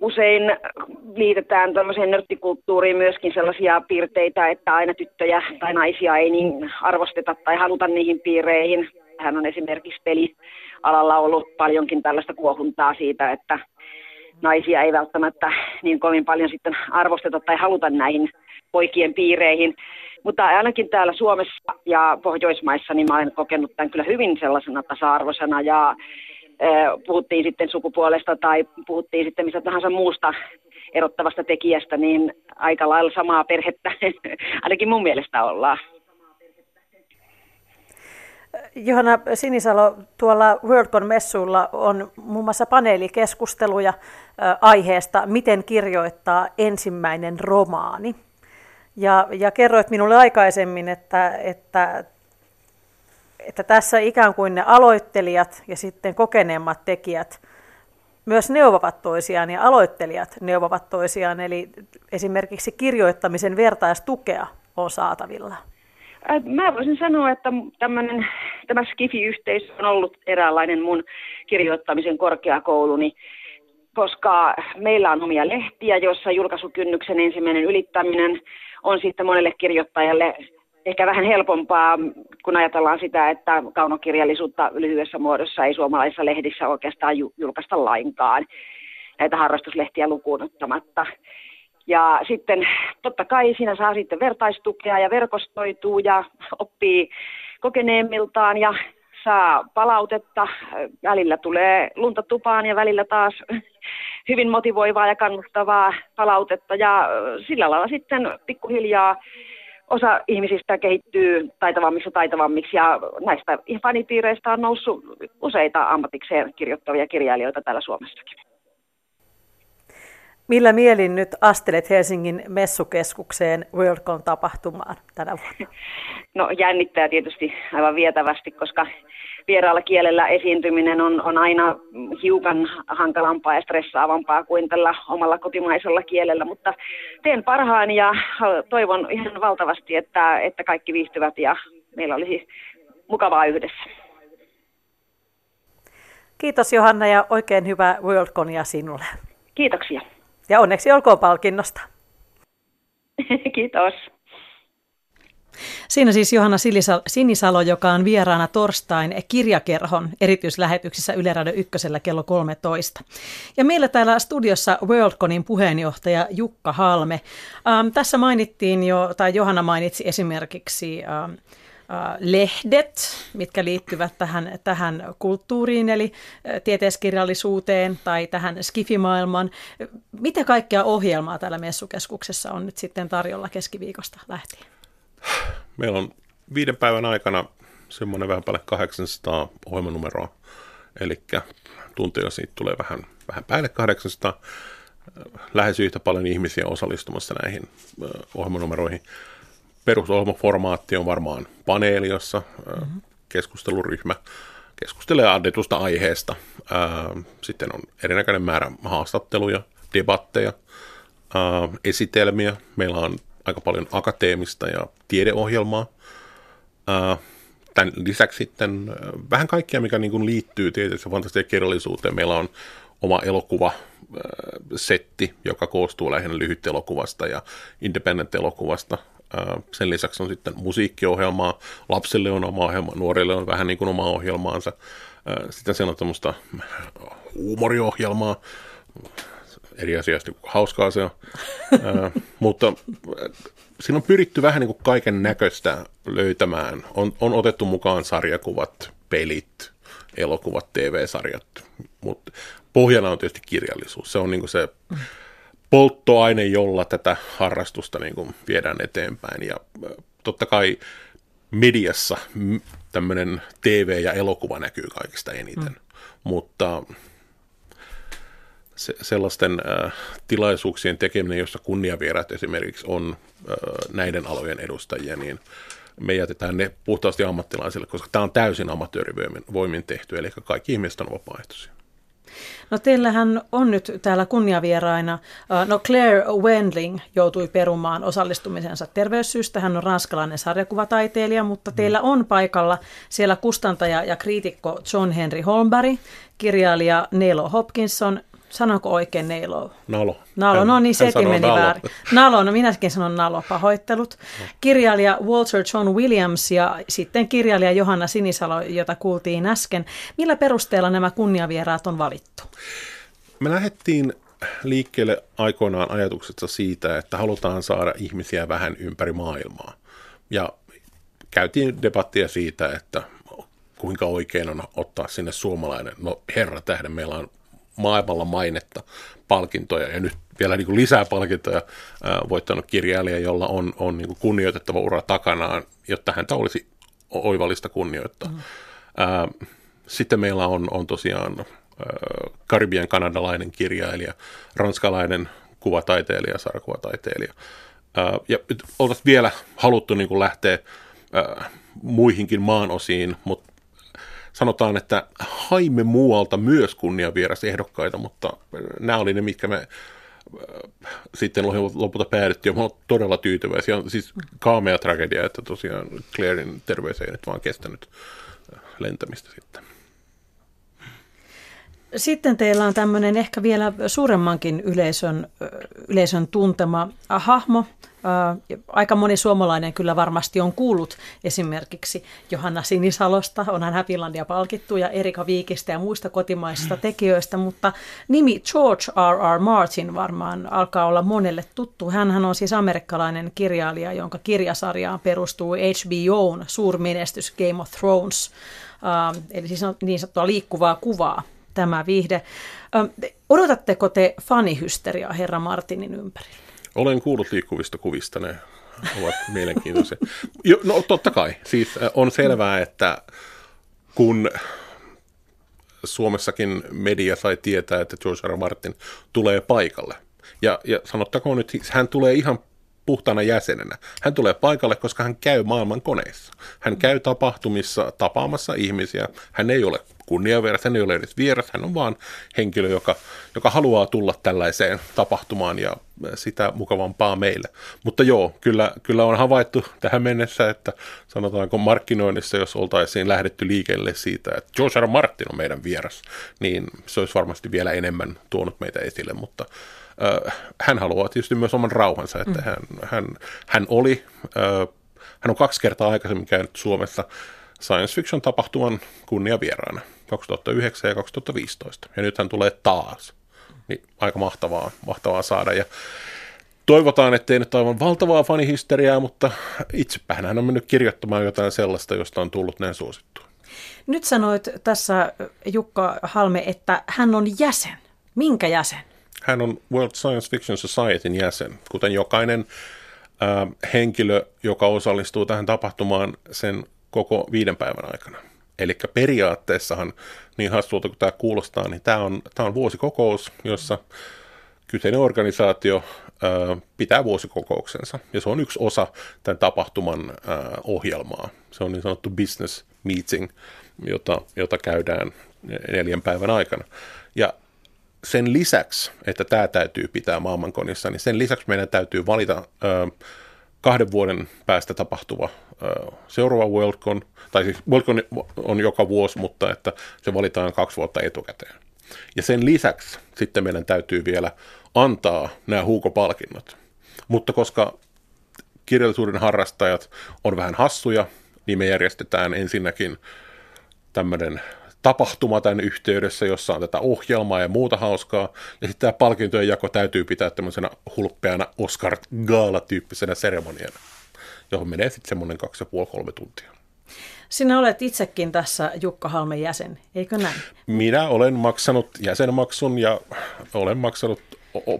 usein liitetään tämmöiseen nörttikulttuuriin myöskin sellaisia piirteitä, että aina tyttöjä tai naisia ei niin arvosteta tai haluta niihin piireihin. Hän on esimerkiksi pelialalla ollut paljonkin tällaista kuohuntaa siitä, että naisia ei välttämättä niin kovin paljon sitten arvosteta tai haluta näihin poikien piireihin. Mutta ainakin täällä Suomessa ja Pohjoismaissa niin mä olen kokenut tämän kyllä hyvin sellaisena tasa-arvoisena ja puhuttiin sitten sukupuolesta tai puhuttiin sitten mistä tahansa muusta erottavasta tekijästä, niin aika lailla samaa perhettä ainakin mun mielestä ollaan. Johanna Sinisalo, tuolla WorldCon-messuilla on muun muassa paneelikeskusteluja aiheesta, miten kirjoittaa ensimmäinen romaani. Ja, ja kerroit minulle aikaisemmin, että, että että tässä ikään kuin ne aloittelijat ja sitten kokeneemmat tekijät myös neuvovat toisiaan ja aloittelijat neuvovat toisiaan, eli esimerkiksi kirjoittamisen vertaistukea on saatavilla. Mä voisin sanoa, että tämmönen, tämä Skifi-yhteisö on ollut eräänlainen mun kirjoittamisen korkeakouluni, koska meillä on omia lehtiä, joissa julkaisukynnyksen ensimmäinen ylittäminen on sitten monelle kirjoittajalle ehkä vähän helpompaa, kun ajatellaan sitä, että kaunokirjallisuutta lyhyessä muodossa ei suomalaisissa lehdissä oikeastaan julkaista lainkaan, näitä harrastuslehtiä lukuun ottamatta. Ja sitten totta kai siinä saa sitten vertaistukea ja verkostoituu ja oppii kokeneemmiltaan ja saa palautetta. Välillä tulee lunta tupaan ja välillä taas hyvin motivoivaa ja kannustavaa palautetta ja sillä lailla sitten pikkuhiljaa osa ihmisistä kehittyy taitavammiksi ja taitavammiksi ja näistä fanipiireistä on noussut useita ammatikseen kirjoittavia kirjailijoita täällä Suomessakin. Millä mielin nyt astelet Helsingin messukeskukseen Worldcon tapahtumaan tänä vuonna? No jännittää tietysti aivan vietävästi, koska vieraalla kielellä esiintyminen on, on aina hiukan hankalampaa ja stressaavampaa kuin tällä omalla kotimaisella kielellä, mutta teen parhaani ja toivon ihan valtavasti, että, että kaikki viihtyvät ja meillä olisi mukavaa yhdessä. Kiitos Johanna ja oikein hyvää Worldconia sinulle. Kiitoksia. Ja onneksi olkoon palkinnosta. Kiitos. Siinä siis Johanna Sinisalo, joka on vieraana torstain kirjakerhon erityislähetyksissä Yle Radio Ykkösellä kello 13. Ja meillä täällä studiossa Worldconin puheenjohtaja Jukka Halme. Ähm, tässä mainittiin jo, tai Johanna mainitsi esimerkiksi ähm, äh, lehdet, mitkä liittyvät tähän, tähän kulttuuriin, eli äh, tieteiskirjallisuuteen tai tähän skifimaailmaan. Mitä kaikkea ohjelmaa täällä messukeskuksessa on nyt sitten tarjolla keskiviikosta lähtien? Meillä on viiden päivän aikana semmoinen vähän päälle 800 ohjelmanumeroa, eli tunteja siitä tulee vähän, vähän päälle 800, lähes yhtä paljon ihmisiä osallistumassa näihin ohjelmanumeroihin. Perusohjelmaformaatti on varmaan paneeli, jossa mm-hmm. keskusteluryhmä keskustelee annetusta aiheesta. Sitten on erinäköinen määrä haastatteluja, debatteja, esitelmiä. Meillä on aika paljon akateemista ja tiedeohjelmaa. Tämän lisäksi sitten vähän kaikkea, mikä niin kuin liittyy tietysti fantasian kirjallisuuteen. Meillä on oma elokuva setti, joka koostuu lähinnä lyhyt elokuvasta ja independent-elokuvasta. Sen lisäksi on sitten musiikkiohjelmaa, lapsille on oma ohjelma, nuorille on vähän niin kuin oma ohjelmaansa. Sitten siellä on tämmöistä huumoriohjelmaa, eri asioista kuin hauskaa se on. mutta siinä on pyritty vähän niin kuin kaiken näköistä löytämään. On, on otettu mukaan sarjakuvat, pelit, elokuvat, TV-sarjat, mutta pohjana on tietysti kirjallisuus. Se on niin kuin se polttoaine, jolla tätä harrastusta niin kuin viedään eteenpäin. Ja totta kai mediassa tämmöinen TV ja elokuva näkyy kaikista eniten, mm. mutta se, sellaisten äh, tilaisuuksien tekeminen, jossa kunniavierat esimerkiksi on äh, näiden alojen edustajia, niin me jätetään ne puhtaasti ammattilaisille, koska tämä on täysin amatöörivoimin tehty, eli kaikki ihmiset on vapaaehtoisia. No teillähän on nyt täällä kunniavieraina, no Claire Wendling joutui perumaan osallistumisensa terveyssyistä. Hän on ranskalainen sarjakuvataiteilija, mutta mm. teillä on paikalla siellä kustantaja ja kriitikko John Henry Holmberg, kirjailija Nelo Hopkinson Sanonko oikein Neilo? Nalo. Nalo, hän, no niin, sekin meni nalo. väärin. Nalo, no minäkin sanon Nalo, pahoittelut. Kirjailija Walter John Williams ja sitten kirjailija Johanna Sinisalo, jota kuultiin äsken. Millä perusteella nämä kunniavieraat on valittu? Me lähdettiin liikkeelle aikoinaan ajatuksesta siitä, että halutaan saada ihmisiä vähän ympäri maailmaa. Ja käytiin debattia siitä, että kuinka oikein on ottaa sinne suomalainen. No herra tähden, meillä on maailmalla mainetta, palkintoja ja nyt vielä niin kuin lisää palkintoja ää, voittanut kirjailija, jolla on, on niin kuin kunnioitettava ura takanaan, jotta häntä olisi oivallista kunnioittaa. Mm. Ää, sitten meillä on, on tosiaan ää, Karibian kanadalainen kirjailija, ranskalainen kuvataiteilija, sarjakuvataiteilija. Ää, ja oltaisiin vielä haluttu niin kuin lähteä ää, muihinkin maanosiin, mutta sanotaan, että haimme muualta myös kunniavieras-ehdokkaita, mutta nämä oli ne, mitkä me äh, sitten lopulta päädyttiin, ja olen todella tyytyväisiä. On siis kaamea tragedia, että tosiaan Clairein terveys ei nyt vaan kestänyt äh, lentämistä sitten. Sitten teillä on tämmöinen ehkä vielä suuremmankin yleisön, yleisön tuntema hahmo, aika moni suomalainen kyllä varmasti on kuullut esimerkiksi Johanna Sinisalosta, onhan Happylandia palkittu, ja Erika Viikistä ja muista kotimaisista tekijöistä, mutta nimi George R. R. Martin varmaan alkaa olla monelle tuttu. Hänhän on siis amerikkalainen kirjailija, jonka kirjasarjaan perustuu HBOn suurmenestys Game of Thrones, eli siis niin sanottua liikkuvaa kuvaa tämä viihde. Odotatteko te fanihysteriaa herra Martinin ympärillä? Olen kuullut liikkuvista kuvista, ne ovat mielenkiintoisia. Jo, no totta kai, siis on selvää, että kun Suomessakin media sai tietää, että George R. Martin tulee paikalle. Ja, ja sanottakoon nyt, hän tulee ihan puhtana jäsenenä. Hän tulee paikalle, koska hän käy maailman koneissa. Hän käy tapahtumissa tapaamassa ihmisiä. Hän ei ole kunniavieras, hän ei ole edes vieras, hän on vaan henkilö, joka, joka haluaa tulla tällaiseen tapahtumaan ja sitä mukavampaa meille. Mutta joo, kyllä, kyllä on havaittu tähän mennessä, että sanotaanko markkinoinnissa, jos oltaisiin lähdetty liikelle siitä, että George R. Martin on meidän vieras, niin se olisi varmasti vielä enemmän tuonut meitä esille, mutta äh, hän haluaa tietysti myös oman rauhansa, että mm. hän, hän, hän oli äh, hän on kaksi kertaa aikaisemmin käynyt Suomessa science fiction tapahtuman kunniavieraana 2009 ja 2015. Ja nyt hän tulee taas. Niin aika mahtavaa, mahtavaa saada. Ja toivotaan, ettei nyt aivan valtavaa fanihysteriaa, mutta itsepä hän on mennyt kirjoittamaan jotain sellaista, josta on tullut näin suosittua. Nyt sanoit tässä Jukka Halme, että hän on jäsen. Minkä jäsen? Hän on World Science Fiction Societyn jäsen, kuten jokainen äh, henkilö, joka osallistuu tähän tapahtumaan sen koko viiden päivän aikana. Eli periaatteessahan, niin hassulta kuin tämä kuulostaa, niin tämä on, tämä on vuosikokous, jossa kyseinen organisaatio ää, pitää vuosikokouksensa. Ja se on yksi osa tämän tapahtuman ää, ohjelmaa. Se on niin sanottu business meeting, jota, jota käydään neljän päivän aikana. Ja sen lisäksi, että tämä täytyy pitää maailmankonissa, niin sen lisäksi meidän täytyy valita ää, kahden vuoden päästä tapahtuva ää, seuraava Worldcon, tai siis Worldcon on joka vuosi, mutta että se valitaan kaksi vuotta etukäteen. Ja sen lisäksi sitten meidän täytyy vielä antaa nämä huukopalkinnot. Mutta koska kirjallisuuden harrastajat on vähän hassuja, niin me järjestetään ensinnäkin tämmöinen tapahtuma tämän yhteydessä, jossa on tätä ohjelmaa ja muuta hauskaa. Ja sitten tämä palkintojen jako täytyy pitää tämmöisenä hulppeana Oscar Gaala-tyyppisenä seremoniana, johon menee sitten semmoinen kaksi ja puoli kolme tuntia. Sinä olet itsekin tässä Jukka Halmen jäsen, eikö näin? Minä olen maksanut jäsenmaksun ja olen maksanut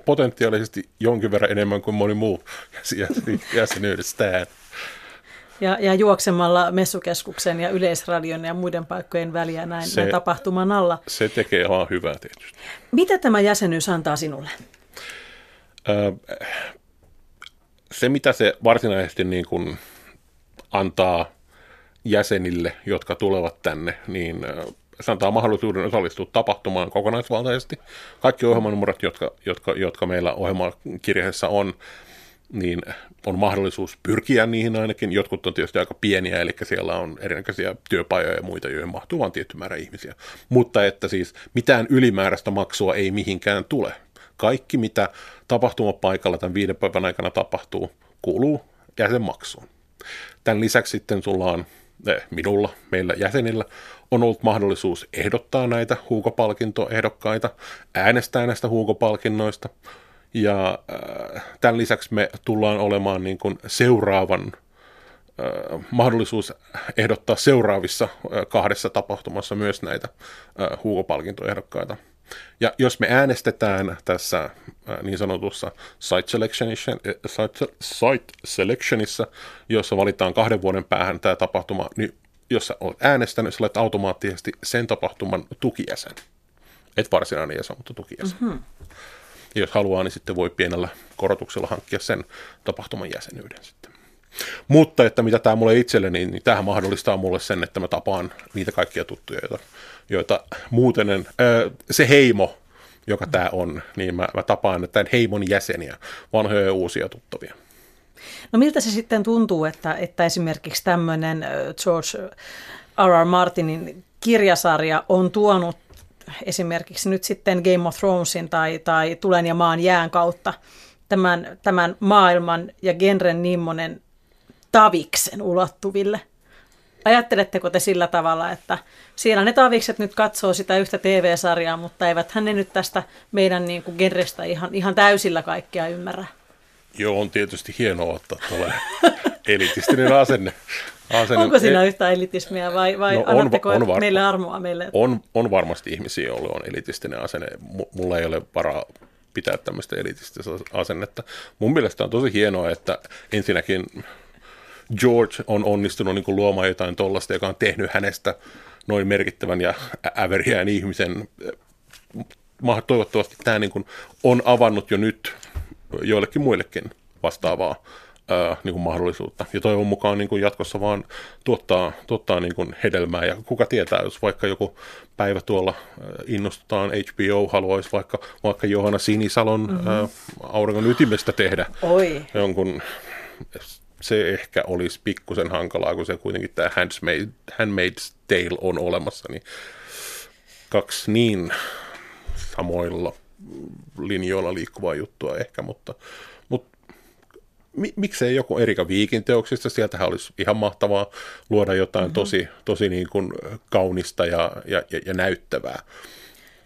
potentiaalisesti jonkin verran enemmän kuin moni muu jäsenyydestään. Ja, ja juoksemalla messukeskuksen ja yleisradion ja muiden paikkojen väliä näin, se, näin tapahtuman alla. Se tekee ihan hyvää tietysti. Mitä tämä jäsenyys antaa sinulle? Se, mitä se varsinaisesti niin kuin antaa jäsenille, jotka tulevat tänne, niin se antaa mahdollisuuden osallistua tapahtumaan kokonaisvaltaisesti. Kaikki ohjelmanumerot, jotka, jotka, jotka meillä ohjelmakirjeessä on, niin on mahdollisuus pyrkiä niihin ainakin. Jotkut on tietysti aika pieniä, eli siellä on erinäköisiä työpajoja ja muita, joihin mahtuu vain tietty määrä ihmisiä. Mutta että siis mitään ylimääräistä maksua ei mihinkään tule. Kaikki, mitä tapahtumapaikalla tämän viiden päivän aikana tapahtuu, kuuluu jäsenmaksuun. Tämän lisäksi sitten sulla on eh, minulla, meillä jäsenillä, on ollut mahdollisuus ehdottaa näitä huukopalkintoehdokkaita, äänestää näistä huukopalkinnoista. Ja äh, tämän lisäksi me tullaan olemaan niin kuin seuraavan äh, mahdollisuus ehdottaa seuraavissa äh, kahdessa tapahtumassa myös näitä äh, huukopalkintoehdokkaita. Ja jos me äänestetään tässä äh, niin sanotussa site selectionissa, site, site selectionissa, jossa valitaan kahden vuoden päähän tämä tapahtuma, niin jos sä olet äänestänyt, sä olet automaattisesti sen tapahtuman tukijäsen. Et varsinainen jäsen, mutta tukijäsen. Mm-hmm. Ja jos haluaa, niin sitten voi pienellä korotuksella hankkia sen tapahtuman jäsenyyden sitten. Mutta että mitä tämä mulle itselleni, niin tämähän mahdollistaa mulle sen, että mä tapaan niitä kaikkia tuttuja, joita, joita muuten en, ää, se heimo, joka tämä on, niin mä, mä tapaan tämän heimon jäseniä, vanhoja ja uusia tuttavia. No miltä se sitten tuntuu, että, että esimerkiksi tämmöinen George R. R. Martinin kirjasarja on tuonut esimerkiksi nyt sitten Game of Thronesin tai, tai Tulen ja maan jään kautta tämän, tämän maailman ja genren niin monen taviksen ulottuville. Ajatteletteko te sillä tavalla, että siellä ne tavikset nyt katsoo sitä yhtä TV-sarjaa, mutta eivät ne nyt tästä meidän niin kuin genrestä ihan, ihan täysillä kaikkea ymmärrä? Joo, on tietysti hienoa ottaa tulee elitistinen asenne. Asenne. Onko siinä yhtä elitismiä vai, vai no, on, on var- meille armoa meille? On, on varmasti ihmisiä, joilla on elitistinen asenne. mulla ei ole varaa pitää tämmöistä elitististä asennetta. Mun mielestä on tosi hienoa, että ensinnäkin George on onnistunut niin luomaan jotain tollasta, joka on tehnyt hänestä noin merkittävän ja äveriään ihmisen. Toivottavasti tämä niin kuin on avannut jo nyt joillekin muillekin vastaavaa ää, niin kuin mahdollisuutta. Ja toivon mukaan niin kuin jatkossa vaan tuottaa, tuottaa niin kuin hedelmää. Ja kuka tietää, jos vaikka joku päivä tuolla innostutaan, HBO haluaisi vaikka, vaikka Johanna Sinisalon mm-hmm. ää, auringon ytimestä tehdä Oi. jonkun se ehkä olisi pikkusen hankalaa, kun se kuitenkin tämä Handmaid, Handmaid's Tale on olemassa, niin kaksi niin samoilla linjoilla liikkuvaa juttua ehkä, mutta, miksei joku Erika Viikin teoksista, sieltähän olisi ihan mahtavaa luoda jotain mm-hmm. tosi, tosi niin kuin kaunista ja, ja, ja, ja näyttävää.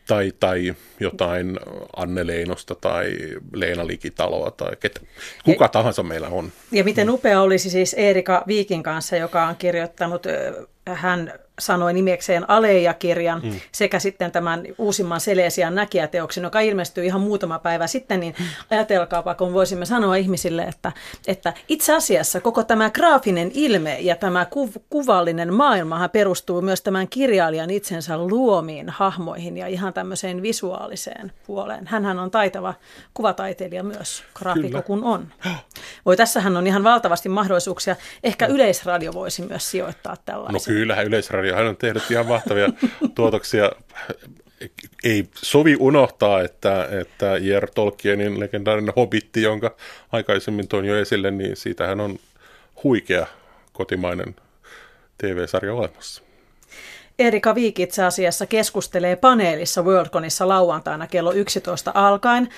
Tai, tai jotain Anne Leinosta tai Leena Likitaloa tai ketä, kuka ja, tahansa meillä on. Ja miten upea olisi siis Erika Viikin kanssa, joka on kirjoittanut, hän sanoi nimekseen Aleja-kirjan mm. sekä sitten tämän uusimman Selesian näkijäteoksen, joka ilmestyi ihan muutama päivä sitten, niin ajatelkaapa, kun voisimme sanoa ihmisille, että, että itse asiassa koko tämä graafinen ilme ja tämä kuv- kuvallinen maailmahan perustuu myös tämän kirjailijan itsensä luomiin hahmoihin ja ihan tämmöiseen visuaaliseen puoleen. Hänhän on taitava kuvataiteilija myös, graafikko kun on. Voi, tässähän on ihan valtavasti mahdollisuuksia. Ehkä Yleisradio voisi myös sijoittaa tällaisen. No kyllähän Yleisradio sarja. Hän on tehnyt ihan mahtavia tuotoksia. Ei sovi unohtaa, että, että J.R. Tolkienin legendaarinen Hobitti, jonka aikaisemmin toin jo esille, niin siitähän on huikea kotimainen TV-sarja olemassa. Erika Viik itse asiassa keskustelee paneelissa Worldconissa lauantaina kello 11 alkaen.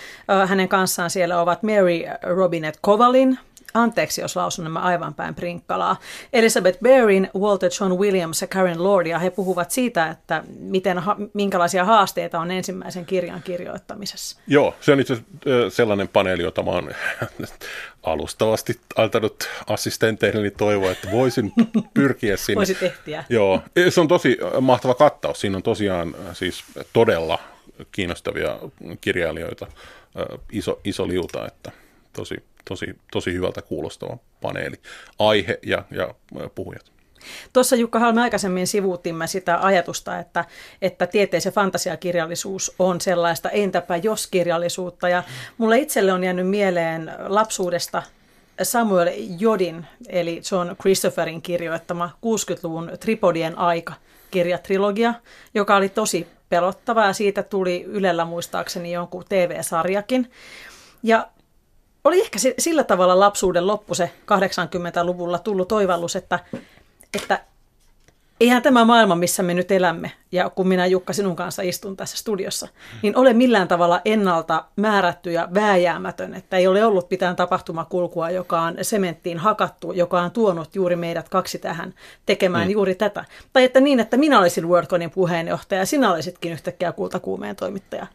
Hänen kanssaan siellä ovat Mary Robinet Kovalin, anteeksi jos lausun nämä aivan päin prinkkalaa. Elizabeth Baring, Walter John Williams ja Karen Lord, ja he puhuvat siitä, että miten, minkälaisia haasteita on ensimmäisen kirjan kirjoittamisessa. Joo, se on itse sellainen paneeli, jota mä oon alustavasti antanut assistenteilleni toivoa, että voisin pyrkiä sinne. Voisi tehtiä. Joo, se on tosi mahtava kattaus. Siinä on tosiaan siis todella kiinnostavia kirjailijoita, iso, iso liuta, että tosi, tosi, tosi hyvältä kuulostava paneeli. Aihe ja, ja puhujat. Tuossa Jukka Halme aikaisemmin sivuutimme sitä ajatusta, että, että tieteis- ja fantasiakirjallisuus on sellaista entäpä jos kirjallisuutta. Ja mulle itselle on jäänyt mieleen lapsuudesta Samuel Jodin, eli John Christopherin kirjoittama 60-luvun Tripodien aika kirjatrilogia, joka oli tosi pelottava ja siitä tuli Ylellä muistaakseni jonkun TV-sarjakin. Ja oli ehkä sillä tavalla lapsuuden loppu se 80-luvulla tullut toivallus, että, että eihän tämä maailma, missä me nyt elämme, ja kun minä Jukka sinun kanssa istun tässä studiossa, niin ole millään tavalla ennalta määrätty ja vääjäämätön, että ei ole ollut mitään tapahtumakulkua, joka on sementtiin hakattu, joka on tuonut juuri meidät kaksi tähän tekemään mm. juuri tätä. Tai että niin, että minä olisin WorldConin puheenjohtaja ja sinä olisitkin yhtäkkiä kultakuumeen toimittaja.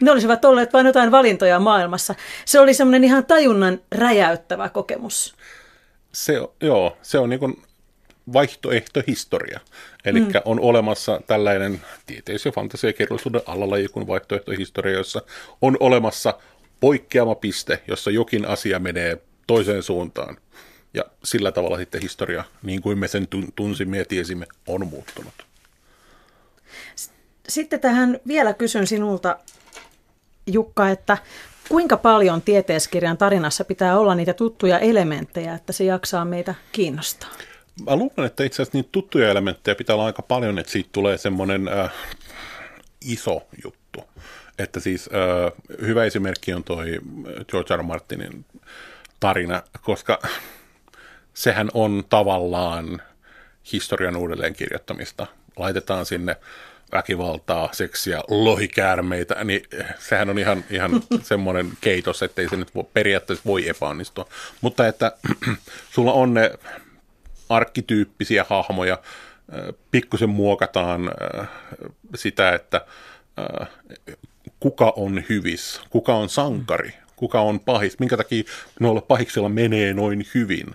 Ne olisivat olleet vain jotain valintoja maailmassa. Se oli semmoinen ihan tajunnan räjäyttävä kokemus. Se, joo, se on niin vaihtoehtohistoria. Eli mm. on olemassa tällainen tieteis- ja fantasiakirjallisuuden alalaji kuin vaihtoehtohistoria, jossa on olemassa poikkeama piste, jossa jokin asia menee toiseen suuntaan. Ja sillä tavalla sitten historia, niin kuin me sen tunsimme ja tiesimme, on muuttunut. Sitten tähän vielä kysyn sinulta Jukka, että kuinka paljon tieteiskirjan tarinassa pitää olla niitä tuttuja elementtejä, että se jaksaa meitä kiinnostaa? Mä luulen, että itse asiassa niitä tuttuja elementtejä pitää olla aika paljon, että siitä tulee semmoinen äh, iso juttu. Että siis äh, hyvä esimerkki on toi George R. Martinin tarina, koska sehän on tavallaan historian uudelleenkirjoittamista. Laitetaan sinne väkivaltaa, seksiä, lohikäärmeitä, niin sehän on ihan, ihan semmoinen keitos, ettei se nyt voi, periaatteessa voi epäonnistua. Mutta että sulla on ne arkkityyppisiä hahmoja, pikkusen muokataan sitä, että kuka on hyvis, kuka on sankari, kuka on pahis, minkä takia noilla pahiksilla menee noin hyvin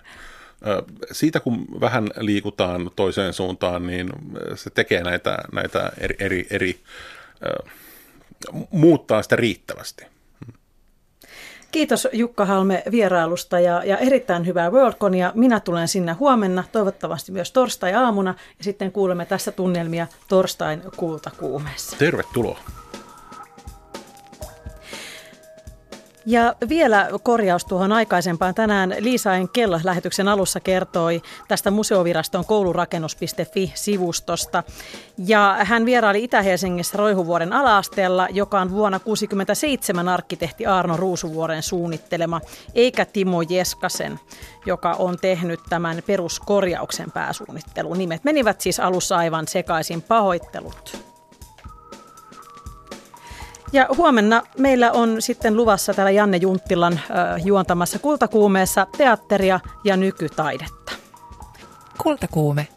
siitä kun vähän liikutaan toiseen suuntaan, niin se tekee näitä, näitä eri, eri, eri muuttaa sitä riittävästi. Kiitos Jukka Halme vierailusta ja, ja erittäin hyvää WorldConia. Minä tulen sinne huomenna, toivottavasti myös torstai-aamuna ja sitten kuulemme tässä tunnelmia torstain kultakuumeessa. Tervetuloa. Ja vielä korjaus tuohon aikaisempaan. Tänään Liisa Kello lähetyksen alussa kertoi tästä museoviraston koulurakennus.fi-sivustosta. Ja hän vieraili Itä-Helsingissä Roihuvuoren alaasteella, joka on vuonna 1967 arkkitehti Arno Ruusuvuoren suunnittelema, eikä Timo Jeskasen, joka on tehnyt tämän peruskorjauksen pääsuunnittelun. Nimet menivät siis alussa aivan sekaisin pahoittelut. Ja huomenna meillä on sitten luvassa täällä Janne Junttilan äh, juontamassa Kultakuumeessa teatteria ja nykytaidetta. Kultakuume